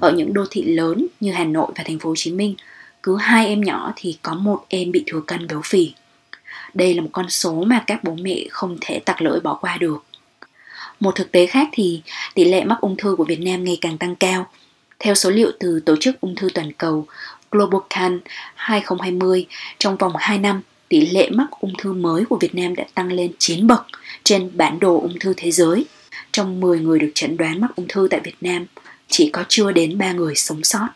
ở những đô thị lớn như Hà Nội và thành phố Hồ Chí Minh, cứ hai em nhỏ thì có một em bị thừa cân béo phì. Đây là một con số mà các bố mẹ không thể tặc lưỡi bỏ qua được. Một thực tế khác thì tỷ lệ mắc ung thư của Việt Nam ngày càng tăng cao. Theo số liệu từ Tổ chức Ung thư Toàn cầu Global Can 2020, trong vòng 2 năm, tỷ lệ mắc ung thư mới của Việt Nam đã tăng lên 9 bậc trên bản đồ ung thư thế giới. Trong 10 người được chẩn đoán mắc ung thư tại Việt Nam, chỉ có chưa đến 3 người sống sót.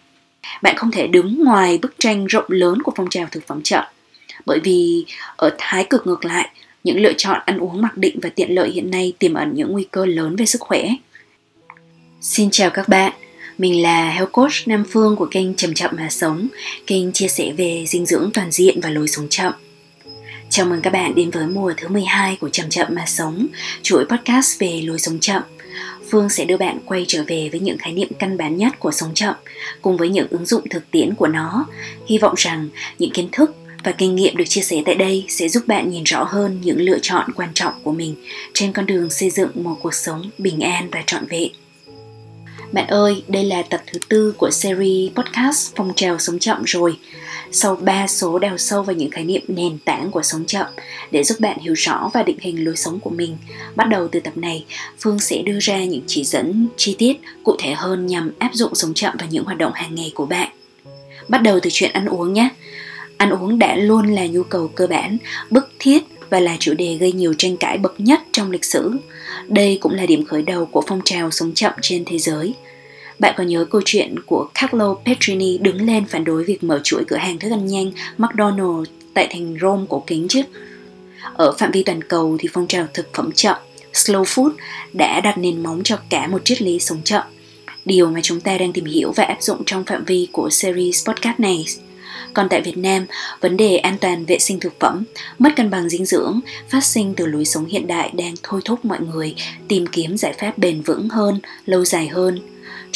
Bạn không thể đứng ngoài bức tranh rộng lớn của phong trào thực phẩm chậm, bởi vì ở thái cực ngược lại, những lựa chọn ăn uống mặc định và tiện lợi hiện nay tiềm ẩn những nguy cơ lớn về sức khỏe. Xin chào các bạn, mình là Health Coach Nam Phương của kênh Chậm Chậm Mà Sống, kênh chia sẻ về dinh dưỡng toàn diện và lối sống chậm. Chào mừng các bạn đến với mùa thứ 12 của Chậm Chậm Mà Sống, chuỗi podcast về lối sống chậm. Phương sẽ đưa bạn quay trở về với những khái niệm căn bản nhất của sống chậm, cùng với những ứng dụng thực tiễn của nó. Hy vọng rằng những kiến thức và kinh nghiệm được chia sẻ tại đây sẽ giúp bạn nhìn rõ hơn những lựa chọn quan trọng của mình trên con đường xây dựng một cuộc sống bình an và trọn vẹn. Bạn ơi, đây là tập thứ tư của series podcast Phong trào sống chậm rồi. Sau 3 số đào sâu vào những khái niệm nền tảng của sống chậm để giúp bạn hiểu rõ và định hình lối sống của mình. Bắt đầu từ tập này, Phương sẽ đưa ra những chỉ dẫn chi tiết cụ thể hơn nhằm áp dụng sống chậm vào những hoạt động hàng ngày của bạn. Bắt đầu từ chuyện ăn uống nhé. Ăn uống đã luôn là nhu cầu cơ bản, bức thiết và là chủ đề gây nhiều tranh cãi bậc nhất trong lịch sử. Đây cũng là điểm khởi đầu của phong trào sống chậm trên thế giới. Bạn có nhớ câu chuyện của Carlo Petrini đứng lên phản đối việc mở chuỗi cửa hàng thức ăn nhanh McDonald's tại thành Rome cổ kính chứ? Ở phạm vi toàn cầu thì phong trào thực phẩm chậm, slow food đã đặt nền móng cho cả một triết lý sống chậm. Điều mà chúng ta đang tìm hiểu và áp dụng trong phạm vi của series podcast này còn tại Việt Nam, vấn đề an toàn vệ sinh thực phẩm, mất cân bằng dinh dưỡng phát sinh từ lối sống hiện đại đang thôi thúc mọi người tìm kiếm giải pháp bền vững hơn, lâu dài hơn.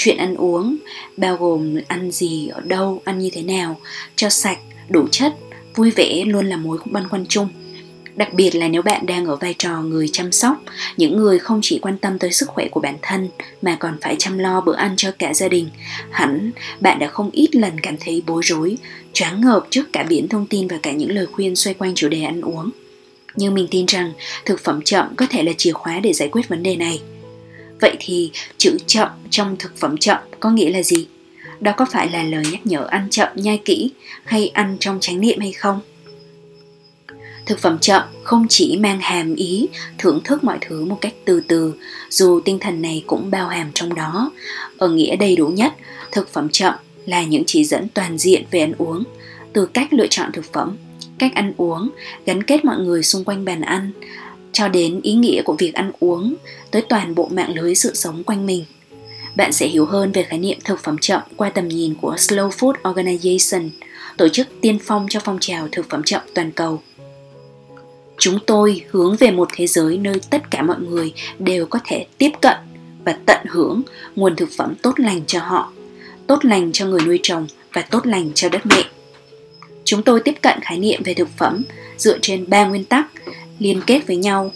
Chuyện ăn uống bao gồm ăn gì, ở đâu, ăn như thế nào, cho sạch, đủ chất, vui vẻ luôn là mối băn khoăn chung. Đặc biệt là nếu bạn đang ở vai trò người chăm sóc những người không chỉ quan tâm tới sức khỏe của bản thân mà còn phải chăm lo bữa ăn cho cả gia đình hẳn bạn đã không ít lần cảm thấy bối rối choáng ngợp trước cả biển thông tin và cả những lời khuyên xoay quanh chủ đề ăn uống. Nhưng mình tin rằng thực phẩm chậm có thể là chìa khóa để giải quyết vấn đề này vậy thì chữ chậm trong thực phẩm chậm có nghĩa là gì? Đó có phải là lời nhắc nhở ăn chậm nhai kỹ hay ăn trong chánh niệm hay không? Thực phẩm chậm không chỉ mang hàm ý, thưởng thức mọi thứ một cách từ từ, dù tinh thần này cũng bao hàm trong đó. Ở nghĩa đầy đủ nhất, thực phẩm chậm là những chỉ dẫn toàn diện về ăn uống. Từ cách lựa chọn thực phẩm, cách ăn uống, gắn kết mọi người xung quanh bàn ăn cho đến ý nghĩa của việc ăn uống tới toàn bộ mạng lưới sự sống quanh mình bạn sẽ hiểu hơn về khái niệm thực phẩm chậm qua tầm nhìn của Slow Food Organization, tổ chức tiên phong cho phong trào thực phẩm chậm toàn cầu. Chúng tôi hướng về một thế giới nơi tất cả mọi người đều có thể tiếp cận và tận hưởng nguồn thực phẩm tốt lành cho họ, tốt lành cho người nuôi trồng và tốt lành cho đất mẹ. Chúng tôi tiếp cận khái niệm về thực phẩm dựa trên ba nguyên tắc liên kết với nhau: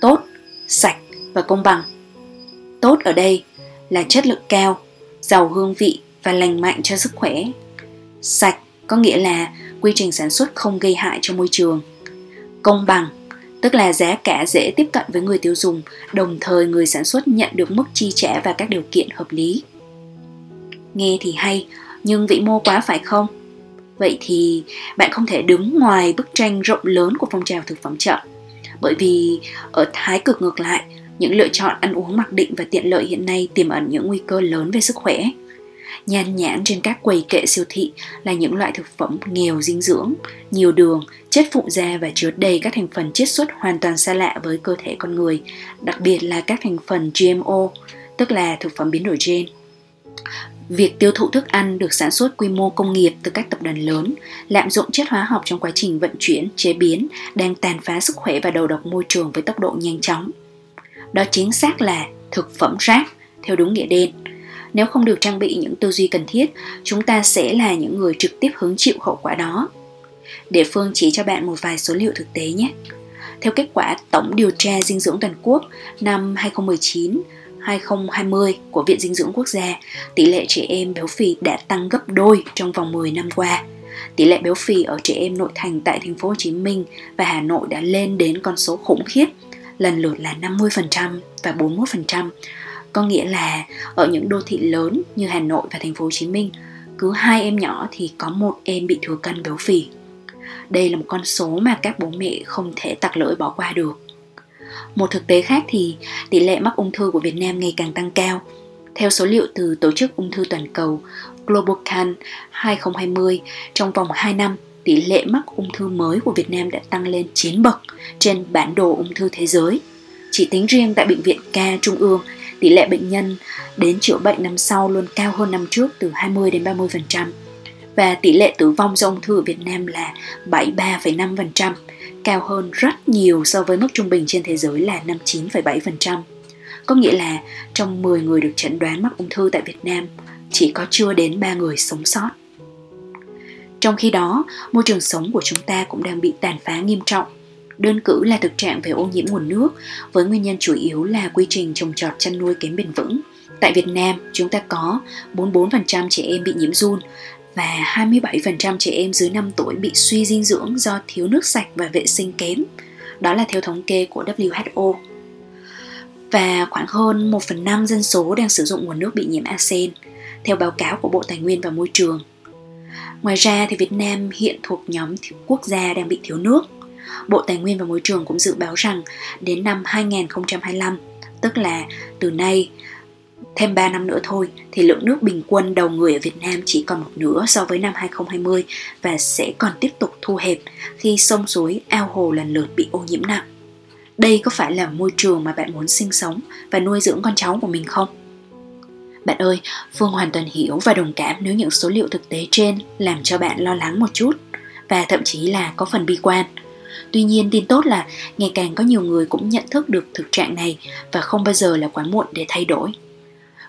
tốt, sạch và công bằng. Tốt ở đây là chất lượng cao, giàu hương vị và lành mạnh cho sức khỏe. Sạch có nghĩa là quy trình sản xuất không gây hại cho môi trường công bằng tức là giá cả dễ tiếp cận với người tiêu dùng đồng thời người sản xuất nhận được mức chi trả và các điều kiện hợp lý nghe thì hay nhưng vĩ mô quá phải không vậy thì bạn không thể đứng ngoài bức tranh rộng lớn của phong trào thực phẩm chậm bởi vì ở thái cực ngược lại những lựa chọn ăn uống mặc định và tiện lợi hiện nay tiềm ẩn những nguy cơ lớn về sức khỏe nhan nhãn trên các quầy kệ siêu thị là những loại thực phẩm nghèo dinh dưỡng, nhiều đường, chất phụ da và chứa đầy các thành phần chiết xuất hoàn toàn xa lạ với cơ thể con người, đặc biệt là các thành phần GMO, tức là thực phẩm biến đổi gen. Việc tiêu thụ thức ăn được sản xuất quy mô công nghiệp từ các tập đoàn lớn, lạm dụng chất hóa học trong quá trình vận chuyển, chế biến đang tàn phá sức khỏe và đầu độc môi trường với tốc độ nhanh chóng. Đó chính xác là thực phẩm rác theo đúng nghĩa đen. Nếu không được trang bị những tư duy cần thiết chúng ta sẽ là những người trực tiếp hứng chịu hậu quả đó. Để phương chỉ cho bạn một vài số liệu thực tế nhé. Theo kết quả tổng điều tra dinh dưỡng toàn quốc năm 2019 2020 của Viện Dinh dưỡng Quốc gia, tỷ lệ trẻ em béo phì đã tăng gấp đôi trong vòng 10 năm qua. Tỷ lệ béo phì ở trẻ em nội thành tại thành phố Hồ Chí Minh và Hà Nội đã lên đến con số khủng khiếp, lần lượt là 50% và 41%. Có nghĩa là ở những đô thị lớn như Hà Nội và thành phố Hồ Chí Minh, cứ hai em nhỏ thì có một em bị thừa cân béo phì. Đây là một con số mà các bố mẹ không thể tặc lưỡi bỏ qua được. Một thực tế khác thì tỷ lệ mắc ung thư của Việt Nam ngày càng tăng cao. Theo số liệu từ Tổ chức Ung thư Toàn cầu Global Can 2020, trong vòng 2 năm, tỷ lệ mắc ung thư mới của Việt Nam đã tăng lên 9 bậc trên bản đồ ung thư thế giới. Chỉ tính riêng tại Bệnh viện Ca Trung ương, tỷ lệ bệnh nhân đến chữa bệnh năm sau luôn cao hơn năm trước từ 20 đến 30% và tỷ lệ tử vong do ung thư ở Việt Nam là 73,5%, cao hơn rất nhiều so với mức trung bình trên thế giới là 59,7%. Có nghĩa là trong 10 người được chẩn đoán mắc ung thư tại Việt Nam, chỉ có chưa đến 3 người sống sót. Trong khi đó, môi trường sống của chúng ta cũng đang bị tàn phá nghiêm trọng. Đơn cử là thực trạng về ô nhiễm nguồn nước, với nguyên nhân chủ yếu là quy trình trồng trọt chăn nuôi kém bền vững. Tại Việt Nam, chúng ta có 44% trẻ em bị nhiễm run và 27% trẻ em dưới 5 tuổi bị suy dinh dưỡng do thiếu nước sạch và vệ sinh kém. Đó là theo thống kê của WHO. Và khoảng hơn 1 phần 5 dân số đang sử dụng nguồn nước bị nhiễm arsen, theo báo cáo của Bộ Tài nguyên và Môi trường. Ngoài ra thì Việt Nam hiện thuộc nhóm quốc gia đang bị thiếu nước. Bộ Tài nguyên và Môi trường cũng dự báo rằng đến năm 2025, tức là từ nay Thêm 3 năm nữa thôi thì lượng nước bình quân đầu người ở Việt Nam chỉ còn một nửa so với năm 2020 và sẽ còn tiếp tục thu hẹp khi sông suối, ao hồ lần lượt bị ô nhiễm nặng. Đây có phải là môi trường mà bạn muốn sinh sống và nuôi dưỡng con cháu của mình không? Bạn ơi, Phương hoàn toàn hiểu và đồng cảm nếu những số liệu thực tế trên làm cho bạn lo lắng một chút và thậm chí là có phần bi quan. Tuy nhiên tin tốt là ngày càng có nhiều người cũng nhận thức được thực trạng này và không bao giờ là quá muộn để thay đổi.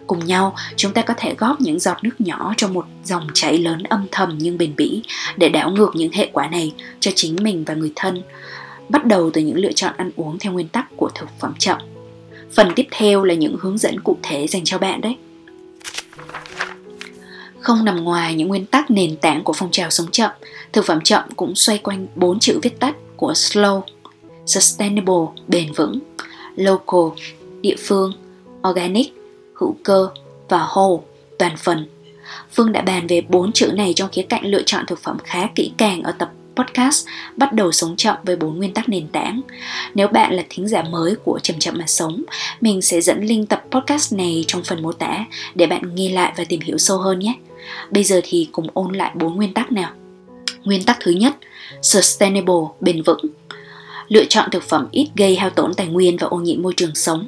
Cùng nhau, chúng ta có thể góp những giọt nước nhỏ trong một dòng chảy lớn âm thầm nhưng bền bỉ để đảo ngược những hệ quả này cho chính mình và người thân. Bắt đầu từ những lựa chọn ăn uống theo nguyên tắc của thực phẩm chậm. Phần tiếp theo là những hướng dẫn cụ thể dành cho bạn đấy. Không nằm ngoài những nguyên tắc nền tảng của phong trào sống chậm, thực phẩm chậm cũng xoay quanh bốn chữ viết tắt của slow, sustainable, bền vững, local, địa phương, organic, hữu cơ và whole, toàn phần. Phương đã bàn về bốn chữ này trong khía cạnh lựa chọn thực phẩm khá kỹ càng ở tập podcast Bắt đầu sống chậm với bốn nguyên tắc nền tảng. Nếu bạn là thính giả mới của Chậm chậm mà sống, mình sẽ dẫn link tập podcast này trong phần mô tả để bạn nghe lại và tìm hiểu sâu hơn nhé. Bây giờ thì cùng ôn lại bốn nguyên tắc nào. Nguyên tắc thứ nhất, sustainable, bền vững. Lựa chọn thực phẩm ít gây hao tổn tài nguyên và ô nhiễm môi trường sống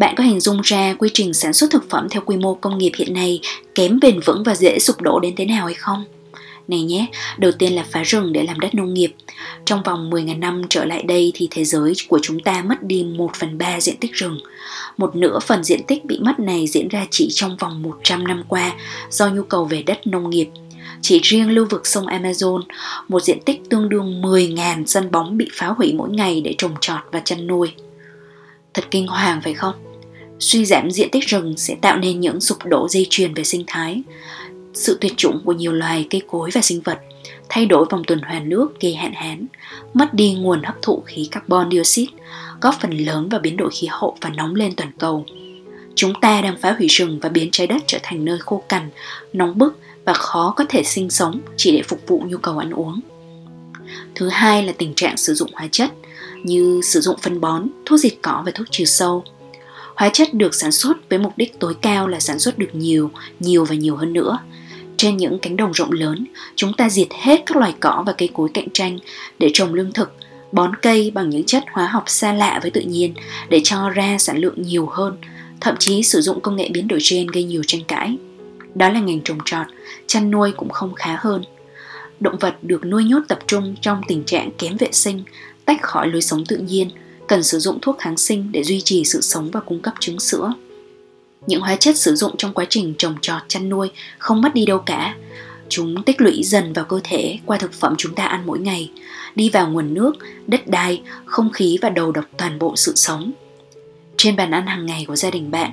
bạn có hình dung ra quy trình sản xuất thực phẩm theo quy mô công nghiệp hiện nay kém bền vững và dễ sụp đổ đến thế nào hay không? Này nhé, đầu tiên là phá rừng để làm đất nông nghiệp. Trong vòng 10.000 năm trở lại đây thì thế giới của chúng ta mất đi 1 phần 3 diện tích rừng. Một nửa phần diện tích bị mất này diễn ra chỉ trong vòng 100 năm qua do nhu cầu về đất nông nghiệp. Chỉ riêng lưu vực sông Amazon, một diện tích tương đương 10.000 sân bóng bị phá hủy mỗi ngày để trồng trọt và chăn nuôi. Thật kinh hoàng phải không? Suy giảm diện tích rừng sẽ tạo nên những sụp đổ dây chuyền về sinh thái, sự tuyệt chủng của nhiều loài cây cối và sinh vật, thay đổi vòng tuần hoàn nước gây hạn hán, mất đi nguồn hấp thụ khí carbon dioxide, góp phần lớn vào biến đổi khí hậu và nóng lên toàn cầu. Chúng ta đang phá hủy rừng và biến trái đất trở thành nơi khô cằn, nóng bức và khó có thể sinh sống chỉ để phục vụ nhu cầu ăn uống. Thứ hai là tình trạng sử dụng hóa chất như sử dụng phân bón, thuốc diệt cỏ và thuốc trừ sâu. Hóa chất được sản xuất với mục đích tối cao là sản xuất được nhiều, nhiều và nhiều hơn nữa. Trên những cánh đồng rộng lớn, chúng ta diệt hết các loài cỏ và cây cối cạnh tranh để trồng lương thực, bón cây bằng những chất hóa học xa lạ với tự nhiên để cho ra sản lượng nhiều hơn, thậm chí sử dụng công nghệ biến đổi gen gây nhiều tranh cãi. Đó là ngành trồng trọt, chăn nuôi cũng không khá hơn. Động vật được nuôi nhốt tập trung trong tình trạng kém vệ sinh, tách khỏi lối sống tự nhiên, cần sử dụng thuốc kháng sinh để duy trì sự sống và cung cấp trứng sữa. Những hóa chất sử dụng trong quá trình trồng trọt chăn nuôi không mất đi đâu cả. Chúng tích lũy dần vào cơ thể qua thực phẩm chúng ta ăn mỗi ngày, đi vào nguồn nước, đất đai, không khí và đầu độc toàn bộ sự sống. trên bàn ăn hàng ngày của gia đình bạn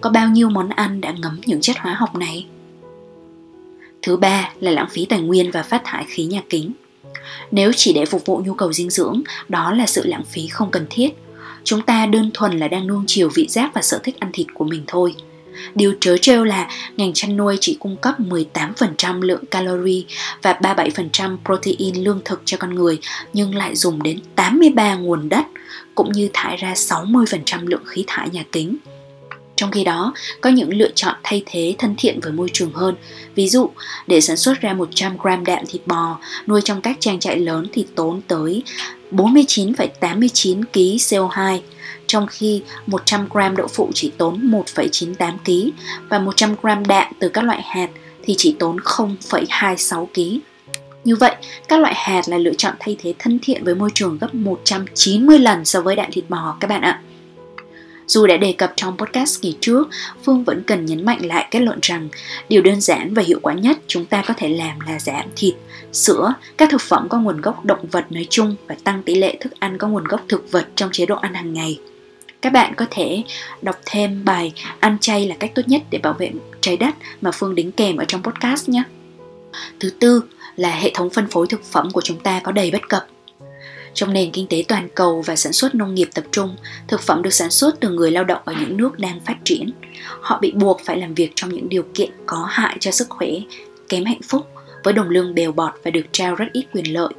có bao nhiêu món ăn đã ngấm những chất hóa học này thứ ba là lãng phí tài nguyên và phát thải khí nhà kính nếu chỉ để phục vụ nhu cầu dinh dưỡng, đó là sự lãng phí không cần thiết chúng ta đơn thuần là đang nuông chiều vị giác và sở thích ăn thịt của mình thôi Điều trớ trêu là ngành chăn nuôi chỉ cung cấp 18% lượng calorie và 37% protein lương thực cho con người, nhưng lại dùng đến 83 nguồn đất, cũng như thải ra 60% lượng khí thải nhà kính. Trong khi đó, có những lựa chọn thay thế thân thiện với môi trường hơn. Ví dụ, để sản xuất ra 100 gram đạm thịt bò nuôi trong các trang trại lớn thì tốn tới 49,89 kg CO2, trong khi 100 gram đậu phụ chỉ tốn 1,98 kg và 100 gram đạm từ các loại hạt thì chỉ tốn 0,26 kg. Như vậy, các loại hạt là lựa chọn thay thế thân thiện với môi trường gấp 190 lần so với đạm thịt bò các bạn ạ. Dù đã đề cập trong podcast kỳ trước, Phương vẫn cần nhấn mạnh lại kết luận rằng điều đơn giản và hiệu quả nhất chúng ta có thể làm là giảm thịt, sữa, các thực phẩm có nguồn gốc động vật nói chung và tăng tỷ lệ thức ăn có nguồn gốc thực vật trong chế độ ăn hàng ngày. Các bạn có thể đọc thêm bài Ăn chay là cách tốt nhất để bảo vệ trái đất mà Phương đính kèm ở trong podcast nhé. Thứ tư là hệ thống phân phối thực phẩm của chúng ta có đầy bất cập. Trong nền kinh tế toàn cầu và sản xuất nông nghiệp tập trung, thực phẩm được sản xuất từ người lao động ở những nước đang phát triển. Họ bị buộc phải làm việc trong những điều kiện có hại cho sức khỏe, kém hạnh phúc, với đồng lương bèo bọt và được trao rất ít quyền lợi.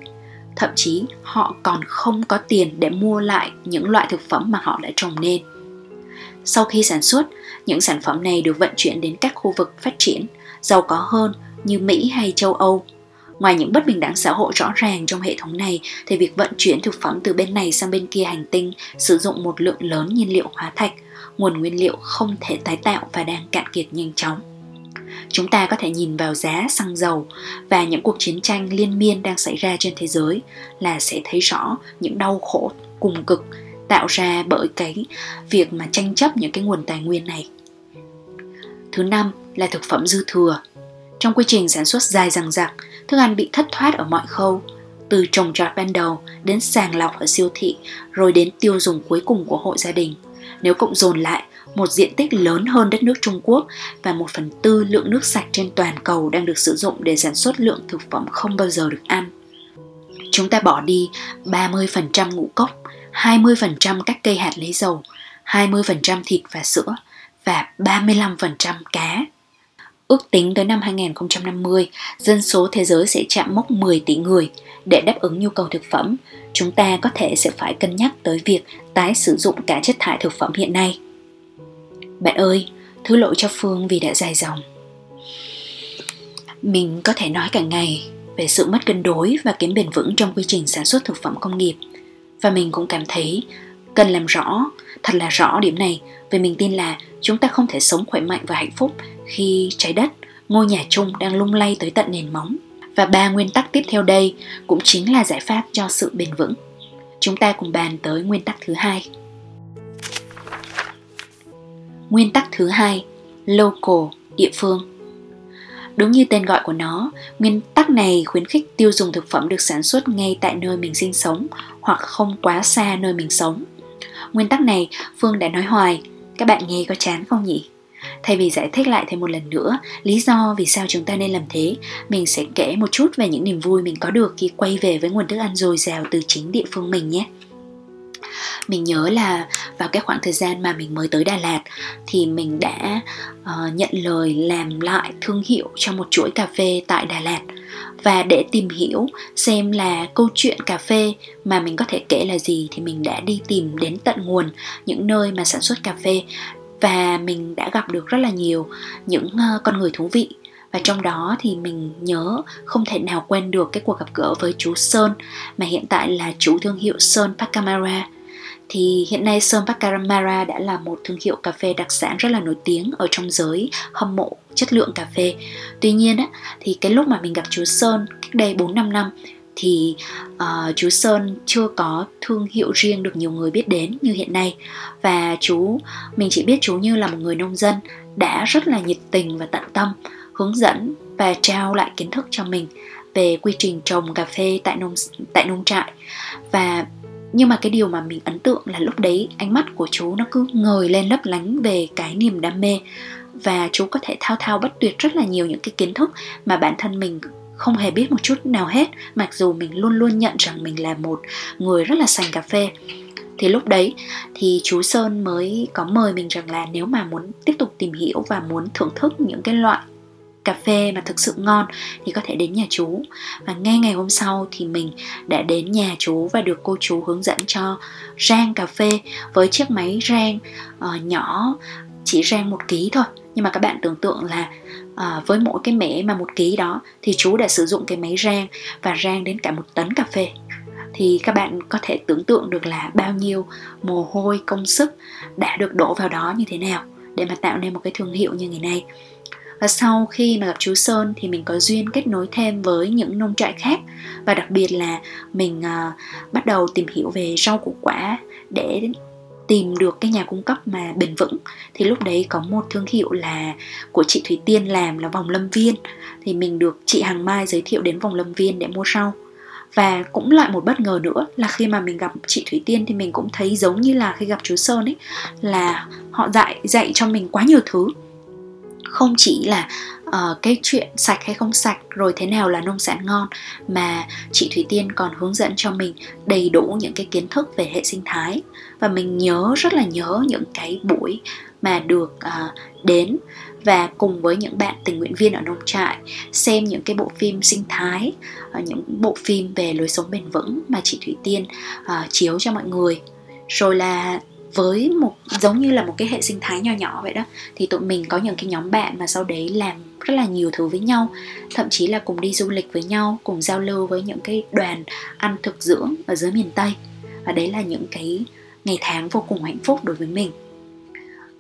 Thậm chí họ còn không có tiền để mua lại những loại thực phẩm mà họ đã trồng nên. Sau khi sản xuất, những sản phẩm này được vận chuyển đến các khu vực phát triển, giàu có hơn như Mỹ hay châu Âu Ngoài những bất bình đẳng xã hội rõ ràng trong hệ thống này thì việc vận chuyển thực phẩm từ bên này sang bên kia hành tinh sử dụng một lượng lớn nhiên liệu hóa thạch, nguồn nguyên liệu không thể tái tạo và đang cạn kiệt nhanh chóng. Chúng ta có thể nhìn vào giá xăng dầu và những cuộc chiến tranh liên miên đang xảy ra trên thế giới là sẽ thấy rõ những đau khổ cùng cực tạo ra bởi cái việc mà tranh chấp những cái nguồn tài nguyên này. Thứ năm là thực phẩm dư thừa. Trong quy trình sản xuất dài dằng dặc, thức ăn bị thất thoát ở mọi khâu, từ trồng trọt ban đầu đến sàng lọc ở siêu thị rồi đến tiêu dùng cuối cùng của hộ gia đình. Nếu cộng dồn lại, một diện tích lớn hơn đất nước Trung Quốc và một phần tư lượng nước sạch trên toàn cầu đang được sử dụng để sản xuất lượng thực phẩm không bao giờ được ăn. Chúng ta bỏ đi 30% ngũ cốc, 20% các cây hạt lấy dầu, 20% thịt và sữa và 35% cá. Ước tính tới năm 2050, dân số thế giới sẽ chạm mốc 10 tỷ người. Để đáp ứng nhu cầu thực phẩm, chúng ta có thể sẽ phải cân nhắc tới việc tái sử dụng cả chất thải thực phẩm hiện nay. Bạn ơi, thứ lỗi cho Phương vì đã dài dòng. Mình có thể nói cả ngày về sự mất cân đối và kém bền vững trong quy trình sản xuất thực phẩm công nghiệp. Và mình cũng cảm thấy cần làm rõ, thật là rõ điểm này vì mình tin là chúng ta không thể sống khỏe mạnh và hạnh phúc khi trái đất, ngôi nhà chung đang lung lay tới tận nền móng. Và ba nguyên tắc tiếp theo đây cũng chính là giải pháp cho sự bền vững. Chúng ta cùng bàn tới nguyên tắc thứ hai. Nguyên tắc thứ hai, local, địa phương. Đúng như tên gọi của nó, nguyên tắc này khuyến khích tiêu dùng thực phẩm được sản xuất ngay tại nơi mình sinh sống hoặc không quá xa nơi mình sống. Nguyên tắc này Phương đã nói hoài, các bạn nghe có chán không nhỉ? Thay vì giải thích lại thêm một lần nữa lý do vì sao chúng ta nên làm thế, mình sẽ kể một chút về những niềm vui mình có được khi quay về với nguồn thức ăn dồi dào từ chính địa phương mình nhé. Mình nhớ là vào cái khoảng thời gian mà mình mới tới Đà Lạt thì mình đã uh, nhận lời làm lại thương hiệu cho một chuỗi cà phê tại Đà Lạt và để tìm hiểu xem là câu chuyện cà phê mà mình có thể kể là gì thì mình đã đi tìm đến tận nguồn những nơi mà sản xuất cà phê và mình đã gặp được rất là nhiều những ờ, con người thú vị và trong đó thì mình nhớ không thể nào quên được cái cuộc gặp gỡ với chú Sơn mà hiện tại là chủ thương hiệu Sơn Pacamara thì hiện nay Sơn Pacamara đã là một thương hiệu cà phê đặc sản rất là nổi tiếng ở trong giới hâm mộ chất lượng cà phê. Tuy nhiên á, thì cái lúc mà mình gặp chú Sơn cách đây 4 5 năm thì uh, chú Sơn chưa có thương hiệu riêng được nhiều người biết đến như hiện nay. Và chú mình chỉ biết chú như là một người nông dân đã rất là nhiệt tình và tận tâm hướng dẫn và trao lại kiến thức cho mình về quy trình trồng cà phê tại nông tại nông trại. Và nhưng mà cái điều mà mình ấn tượng là lúc đấy ánh mắt của chú nó cứ ngời lên lấp lánh về cái niềm đam mê. Và chú có thể thao thao bất tuyệt rất là nhiều những cái kiến thức mà bản thân mình không hề biết một chút nào hết mặc dù mình luôn luôn nhận rằng mình là một người rất là sành cà phê. Thì lúc đấy thì chú Sơn mới có mời mình rằng là nếu mà muốn tiếp tục tìm hiểu và muốn thưởng thức những cái loại cà phê mà thực sự ngon thì có thể đến nhà chú. Và ngay ngày hôm sau thì mình đã đến nhà chú và được cô chú hướng dẫn cho rang cà phê với chiếc máy rang uh, nhỏ chỉ rang một ký thôi nhưng mà các bạn tưởng tượng là à, với mỗi cái mẻ mà một ký đó thì chú đã sử dụng cái máy rang và rang đến cả một tấn cà phê. Thì các bạn có thể tưởng tượng được là bao nhiêu mồ hôi công sức đã được đổ vào đó như thế nào để mà tạo nên một cái thương hiệu như ngày nay. Và sau khi mà gặp chú Sơn thì mình có duyên kết nối thêm với những nông trại khác và đặc biệt là mình uh, bắt đầu tìm hiểu về rau củ quả để tìm được cái nhà cung cấp mà bền vững. Thì lúc đấy có một thương hiệu là của chị Thủy Tiên làm là vòng lâm viên. Thì mình được chị Hằng Mai giới thiệu đến vòng lâm viên để mua rau và cũng lại một bất ngờ nữa là khi mà mình gặp chị Thủy Tiên thì mình cũng thấy giống như là khi gặp chú Sơn ấy, là họ dạy dạy cho mình quá nhiều thứ. Không chỉ là uh, cái chuyện sạch hay không sạch rồi thế nào là nông sản ngon mà chị Thủy Tiên còn hướng dẫn cho mình đầy đủ những cái kiến thức về hệ sinh thái. Và mình nhớ rất là nhớ những cái buổi mà được uh, đến và cùng với những bạn tình nguyện viên ở nông trại xem những cái bộ phim sinh thái uh, những bộ phim về lối sống bền vững mà chị Thủy Tiên uh, chiếu cho mọi người. Rồi là với một giống như là một cái hệ sinh thái nhỏ nhỏ vậy đó thì tụi mình có những cái nhóm bạn mà sau đấy làm rất là nhiều thứ với nhau, thậm chí là cùng đi du lịch với nhau, cùng giao lưu với những cái đoàn ăn thực dưỡng ở dưới miền tây. Và đấy là những cái ngày tháng vô cùng hạnh phúc đối với mình.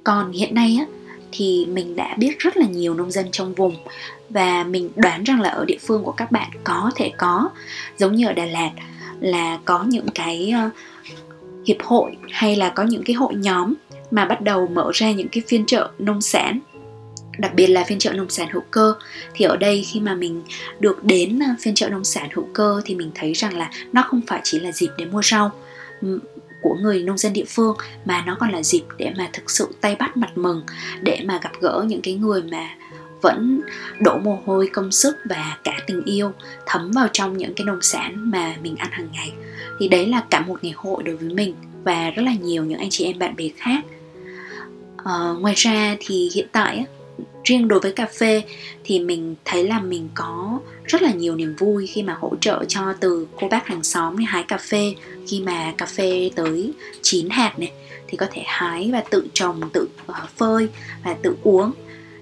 Còn hiện nay á, thì mình đã biết rất là nhiều nông dân trong vùng. Và mình đoán rằng là ở địa phương của các bạn có thể có. Giống như ở Đà Lạt là có những cái ờ, hiệp hội hay là có những cái hội nhóm mà bắt đầu mở ra những cái phiên chợ nông sản đặc biệt là phiên chợ nông sản hữu cơ. Thì ở đây khi mà mình được đến à, phiên chợ nông sản hữu cơ thì mình thấy rằng là nó không phải chỉ là dịp để mua rau ừ, của người nông dân địa phương mà nó còn là dịp để mà thực sự tay bắt mặt mừng để mà gặp gỡ những cái người mà vẫn đổ mồ hôi công sức và cả tình yêu thấm vào trong những cái nông sản mà mình ăn hàng ngày. Thì đấy là cả một ngày hội đối với mình và rất là nhiều những anh chị em bạn bè khác. À, ngoài ra thì hiện tại riêng đối với cà phê thì mình thấy là mình có rất là nhiều niềm vui khi mà hỗ trợ cho từ cô bác hàng xóm đi hái cà phê. Khi mà cà phê tới chín hạt này thì có thể hái và tự trồng tự ờ, phơi và tự uống.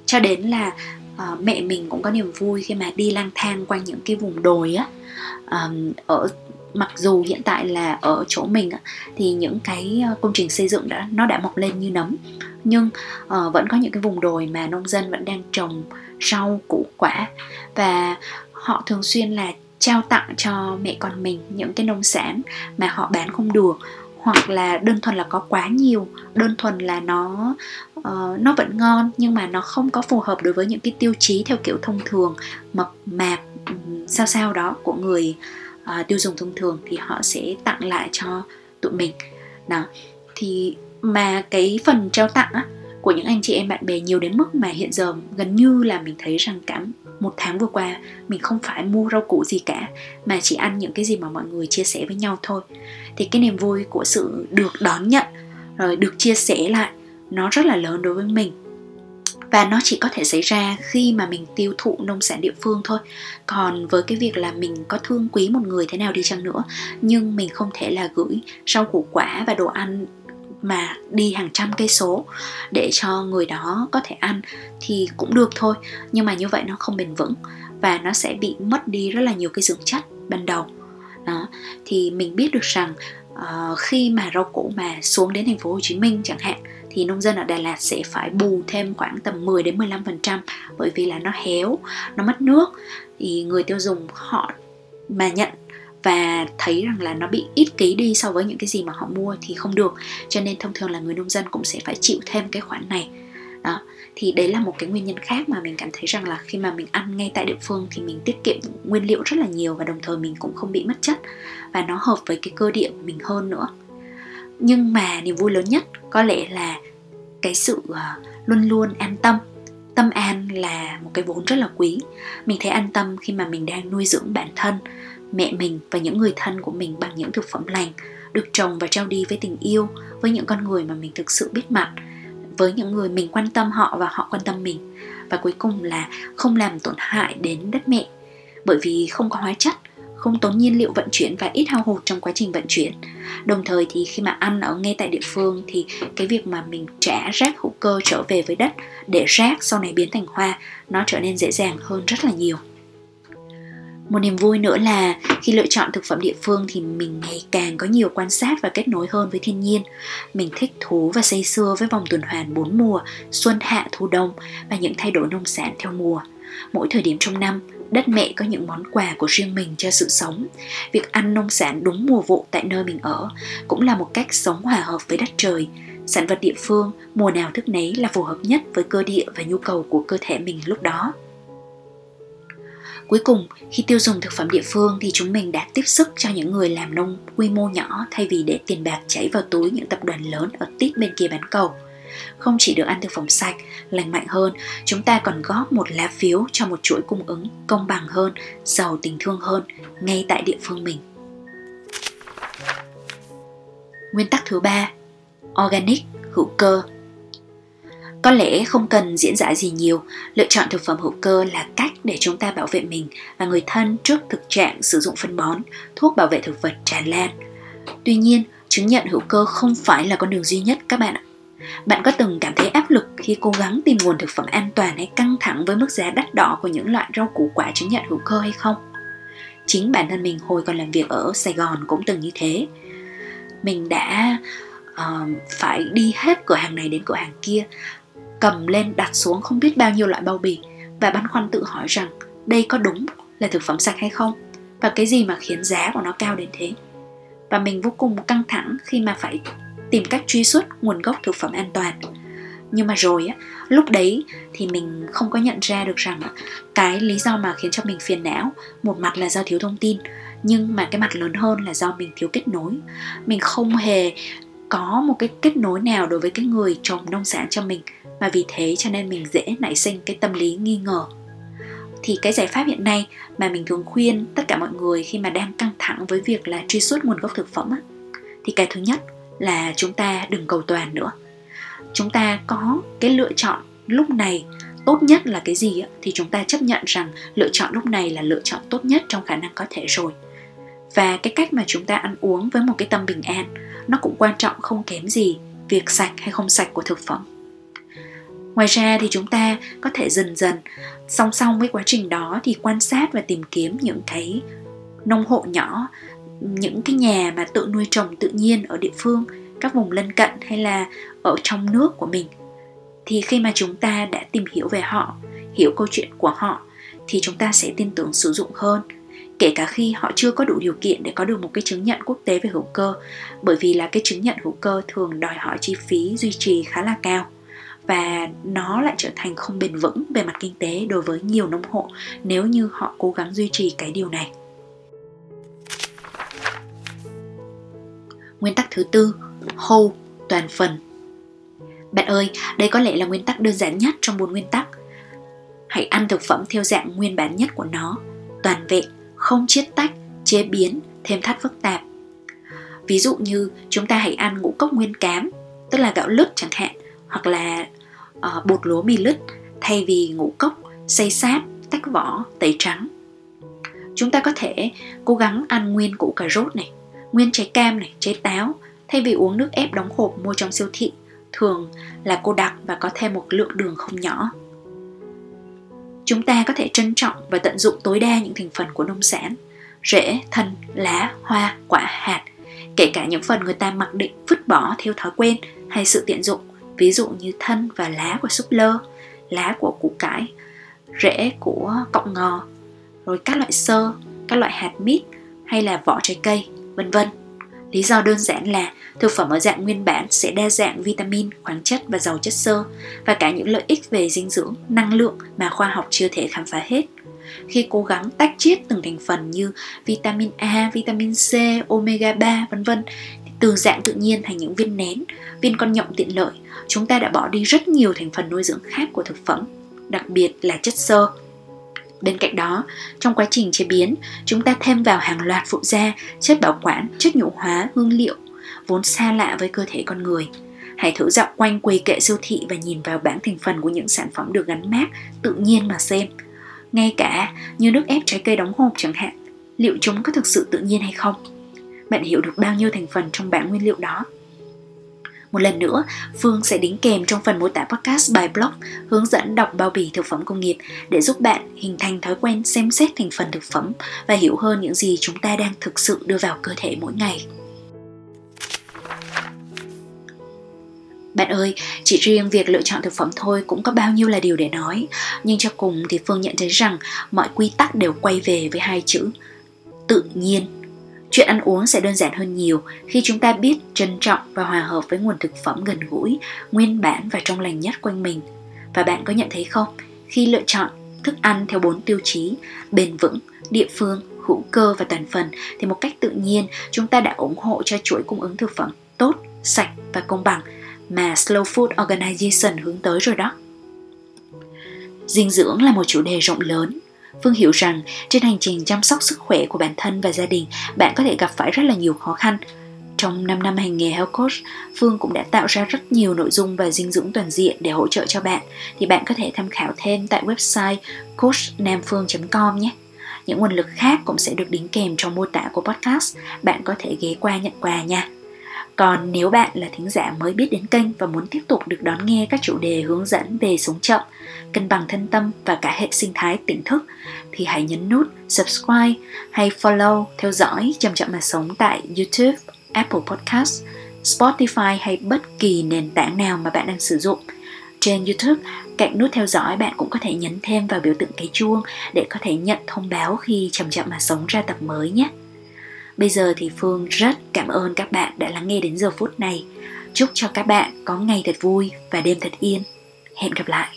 Cho đến là uh, mẹ mình cũng có niềm vui khi mà đi lang thang quanh những cái vùng đồi á. Um, ở mặc dù hiện tại là ở chỗ mình á, thì những cái ờ, công trình xây dựng đã nó đã mọc lên như nấm nhưng uh, vẫn có những cái vùng đồi mà nông dân vẫn đang trồng rau củ quả. Và họ thường xuyên là trao tặng cho mẹ con mình những cái nông sản mà họ bán không được. Hoặc là đơn thuần là có quá nhiều đơn thuần là nó uh, nó vẫn ngon nhưng mà nó không có phù hợp đối với những cái tiêu chí theo kiểu thông thường mập mạp sao sao đó của người uh, tiêu dùng thông thường thì họ sẽ tặng lại cho tụi mình. Đó. Thì mà cái phần trao tặng á, của những anh chị em bạn bè nhiều đến mức mà hiện giờ gần như là mình thấy rằng cả một tháng vừa qua mình không phải mua rau củ gì cả mà chỉ ăn những cái gì mà mọi người chia sẻ với nhau thôi. Thì cái niềm vui của sự được đón nhận rồi được chia sẻ lại nó rất là lớn đối với mình. Và nó chỉ có thể xảy ra khi mà mình tiêu thụ nông sản địa phương thôi. Còn với cái việc là mình có thương quý một người thế nào đi chăng nữa nhưng mình không thể là gửi rau củ quả và đồ ăn mà đi hàng trăm cây số để cho người đó có thể ăn thì cũng được thôi. Nhưng mà như vậy nó không bền vững và nó sẽ bị mất đi rất là nhiều cái dưỡng chất ban đầu. Đó thì mình biết được rằng uh, khi mà rau củ mà xuống đến thành phố Hồ Chí Minh chẳng hạn thì nông dân ở Đà Lạt sẽ phải bù thêm khoảng tầm 10 đến 15% bởi vì là nó héo, nó mất nước. Thì người tiêu dùng họ mà nhận và thấy rằng là nó bị ít ký đi so với những cái gì mà họ mua thì không được. Cho nên thông thường là người nông dân cũng sẽ phải chịu thêm cái khoản này. Đó. Thì đấy là một cái nguyên nhân khác mà mình cảm thấy rằng là khi mà mình ăn ngay tại địa phương thì mình tiết kiệm nguyên liệu rất là nhiều và đồng thời mình cũng không bị mất chất và nó hợp với cái cơ địa của mình hơn nữa. Nhưng mà niềm vui lớn nhất có lẽ là cái sự ờ, luôn luôn an tâm. Tâm an là một cái vốn rất là quý. Mình thấy an tâm khi mà mình đang nuôi dưỡng bản thân mẹ mình và những người thân của mình bằng những thực phẩm lành, được trồng và trao đi với tình yêu, với những con người mà mình thực sự biết mặt, với những người mình quan tâm họ và họ quan tâm mình. Và cuối cùng là không làm tổn hại đến đất mẹ, bởi vì không có hóa chất, không tốn nhiên liệu vận chuyển và ít hao hụt trong quá trình vận chuyển. Đồng thời thì khi mà ăn ở ngay tại địa phương thì cái việc mà mình trả rác hữu cơ trở về với đất để rác sau này biến thành hoa, nó trở nên dễ dàng hơn rất là nhiều một niềm vui nữa là khi lựa chọn thực phẩm địa phương thì mình ngày càng có nhiều quan sát và kết nối hơn với thiên nhiên. Mình thích thú và say sưa với vòng tuần hoàn bốn mùa, xuân, hạ, thu, đông và những thay đổi nông sản theo mùa. Mỗi thời điểm trong năm, đất mẹ có những món quà của riêng mình cho sự sống. Việc ăn nông sản đúng mùa vụ tại nơi mình ở cũng là một cách sống hòa hợp với đất trời. Sản vật địa phương, mùa nào thức nấy là phù hợp nhất với cơ địa và nhu cầu của cơ thể mình lúc đó. Cuối cùng, khi tiêu dùng thực phẩm địa phương thì chúng mình đã tiếp sức cho những người làm nông quy mô nhỏ thay vì để tiền bạc chảy vào túi những tập đoàn lớn ở tít bên kia bán cầu. Không chỉ được ăn thực phẩm sạch, lành mạnh hơn, chúng ta còn góp một lá phiếu cho một chuỗi cung ứng công bằng hơn, giàu tình thương hơn ngay tại địa phương mình. Nguyên tắc thứ ba, organic, hữu cơ, có lẽ không cần diễn giải gì nhiều, lựa chọn thực phẩm hữu cơ là cách để chúng ta bảo vệ mình và người thân trước thực trạng sử dụng phân bón, thuốc bảo vệ thực vật tràn lan. Tuy nhiên, chứng nhận hữu cơ không phải là con đường duy nhất các bạn ạ. Bạn có từng cảm thấy áp lực khi cố gắng tìm nguồn thực phẩm an toàn hay căng thẳng với mức giá đắt đỏ của những loại rau củ quả chứng nhận hữu cơ hay không? Chính bản thân mình hồi còn làm việc ở Sài Gòn cũng từng như thế. Mình đã uh, phải đi hết cửa hàng này đến cửa hàng kia cầm lên đặt xuống không biết bao nhiêu loại bao bì và băn khoăn tự hỏi rằng đây có đúng là thực phẩm sạch hay không và cái gì mà khiến giá của nó cao đến thế. Và mình vô cùng căng thẳng khi mà phải tìm cách truy xuất nguồn gốc thực phẩm an toàn. Nhưng mà rồi á, lúc đấy thì mình không có nhận ra được rằng cái lý do mà khiến cho mình phiền não, một mặt là do thiếu thông tin, nhưng mà cái mặt lớn hơn là do mình thiếu kết nối. Mình không hề có một cái kết nối nào đối với cái người trồng nông sản cho mình? Mà vì thế cho nên mình dễ nảy sinh cái tâm lý nghi ngờ. Thì cái giải pháp hiện nay mà mình thường khuyên tất cả mọi người khi mà đang căng thẳng với việc là truy xuất nguồn gốc thực phẩm á, thì cái thứ nhất là chúng ta đừng cầu toàn nữa. Chúng ta có cái lựa chọn lúc này tốt nhất là cái gì á, thì chúng ta chấp nhận rằng lựa chọn lúc này là lựa chọn tốt nhất trong khả năng có thể rồi và cái cách mà chúng ta ăn uống với một cái tâm bình an, nó cũng quan trọng không kém gì việc sạch hay không sạch của thực phẩm. Ngoài ra thì chúng ta có thể dần dần, song song với quá trình đó thì quan sát và tìm kiếm những cái nông hộ nhỏ, những cái nhà mà tự nuôi trồng tự nhiên ở địa phương, các vùng lân cận hay là ở trong nước của mình. Thì khi mà chúng ta đã tìm hiểu về họ, hiểu câu chuyện của họ, thì chúng ta sẽ tin tưởng sử dụng hơn kể cả khi họ chưa có đủ điều kiện để có được một cái chứng nhận quốc tế về hữu cơ, bởi vì là cái chứng nhận hữu cơ thường đòi hỏi chi phí duy trì khá là cao. Và nó lại trở thành không bền vững về mặt kinh tế đối với nhiều nông hộ nếu như họ cố gắng duy trì cái điều này. Nguyên tắc thứ tư whole toàn phần. Bạn ơi, đây có lẽ là nguyên tắc đơn giản nhất trong bốn nguyên tắc. Hãy ăn thực phẩm theo dạng nguyên bản nhất của nó, toàn vẹn không chiết tách chế biến thêm thắt phức tạp. Ví dụ như chúng ta hãy ăn ngũ cốc nguyên cám tức là gạo lứt chẳng hạn hoặc là uh, bột lúa mì lứt thay vì ngũ cốc xay sáp, tách vỏ tẩy trắng. Chúng ta có thể cố gắng ăn nguyên củ cà rốt này nguyên trái cam này trái táo thay vì uống nước ép đóng hộp mua trong siêu thị thường là cô đặc và có thêm một lượng đường không nhỏ chúng ta có thể trân trọng và tận dụng tối đa những thành phần của nông sản, rễ, thân, lá, hoa, quả, hạt, kể cả những phần người ta mặc định vứt bỏ theo thói quen hay sự tiện dụng, ví dụ như thân và lá của súp lơ, lá của củ cải, rễ của cọng ngò, rồi các loại sơ, các loại hạt mít hay là vỏ trái cây, vân vân. Lý do đơn giản là thực phẩm ở dạng nguyên bản sẽ đa dạng vitamin, khoáng chất và giàu chất xơ và cả những lợi ích về dinh dưỡng, năng lượng mà khoa học chưa thể khám phá hết. Khi cố gắng tách chiết từng thành phần như vitamin A, vitamin C, omega 3 vân vân từ dạng tự nhiên thành những viên nén, viên con nhộng tiện lợi, chúng ta đã bỏ đi rất nhiều thành phần nuôi dưỡng khác của thực phẩm, đặc biệt là chất xơ. Bên cạnh đó, trong quá trình chế biến, chúng ta thêm vào hàng loạt phụ gia, chất bảo quản, chất nhũ hóa, hương liệu, vốn xa lạ với cơ thể con người. Hãy thử dạo quanh quầy kệ siêu thị và nhìn vào bảng thành phần của những sản phẩm được gắn mát tự nhiên mà xem. Ngay cả như nước ép trái cây đóng hộp chẳng hạn, liệu chúng có thực sự tự nhiên hay không? Bạn hiểu được bao nhiêu thành phần trong bảng nguyên liệu đó? Một lần nữa, Phương sẽ đính kèm trong phần mô tả podcast bài blog hướng dẫn đọc bao bì thực phẩm công nghiệp để giúp bạn hình thành thói quen xem xét thành phần thực phẩm và hiểu hơn những gì chúng ta đang thực sự đưa vào cơ thể mỗi ngày. Bạn ơi, chỉ riêng việc lựa chọn thực phẩm thôi cũng có bao nhiêu là điều để nói Nhưng cho cùng thì Phương nhận thấy rằng mọi quy tắc đều quay về với hai chữ Tự nhiên Chuyện ăn uống sẽ đơn giản hơn nhiều khi chúng ta biết trân trọng và hòa hợp với nguồn thực phẩm gần gũi, nguyên bản và trong lành nhất quanh mình. Và bạn có nhận thấy không, khi lựa chọn thức ăn theo bốn tiêu chí bền vững, địa phương, hữu cơ và toàn phần thì một cách tự nhiên chúng ta đã ủng hộ cho chuỗi cung ứng thực phẩm tốt, sạch và công bằng mà Slow Food Organization hướng tới rồi đó. Dinh dưỡng là một chủ đề rộng lớn Phương hiểu rằng trên hành trình chăm sóc sức khỏe của bản thân và gia đình, bạn có thể gặp phải rất là nhiều khó khăn. Trong 5 năm hành nghề Health Coach, Phương cũng đã tạo ra rất nhiều nội dung và dinh dưỡng toàn diện để hỗ trợ cho bạn. Thì bạn có thể tham khảo thêm tại website coachnamphương.com nhé. Những nguồn lực khác cũng sẽ được đính kèm trong mô tả của podcast. Bạn có thể ghé qua nhận quà nha. Còn nếu bạn là thính giả mới biết đến kênh và muốn tiếp tục được đón nghe các chủ đề hướng dẫn về sống chậm, cân bằng thân tâm và cả hệ sinh thái tỉnh thức thì hãy nhấn nút subscribe hay follow theo dõi chậm chậm mà sống tại YouTube, Apple Podcast, Spotify hay bất kỳ nền tảng nào mà bạn đang sử dụng. Trên YouTube, cạnh nút theo dõi bạn cũng có thể nhấn thêm vào biểu tượng cái chuông để có thể nhận thông báo khi chậm chậm mà sống ra tập mới nhé. Bây giờ thì Phương rất cảm ơn các bạn đã lắng nghe đến giờ phút này. Chúc cho các bạn có ngày thật vui và đêm thật yên. Hẹn gặp lại.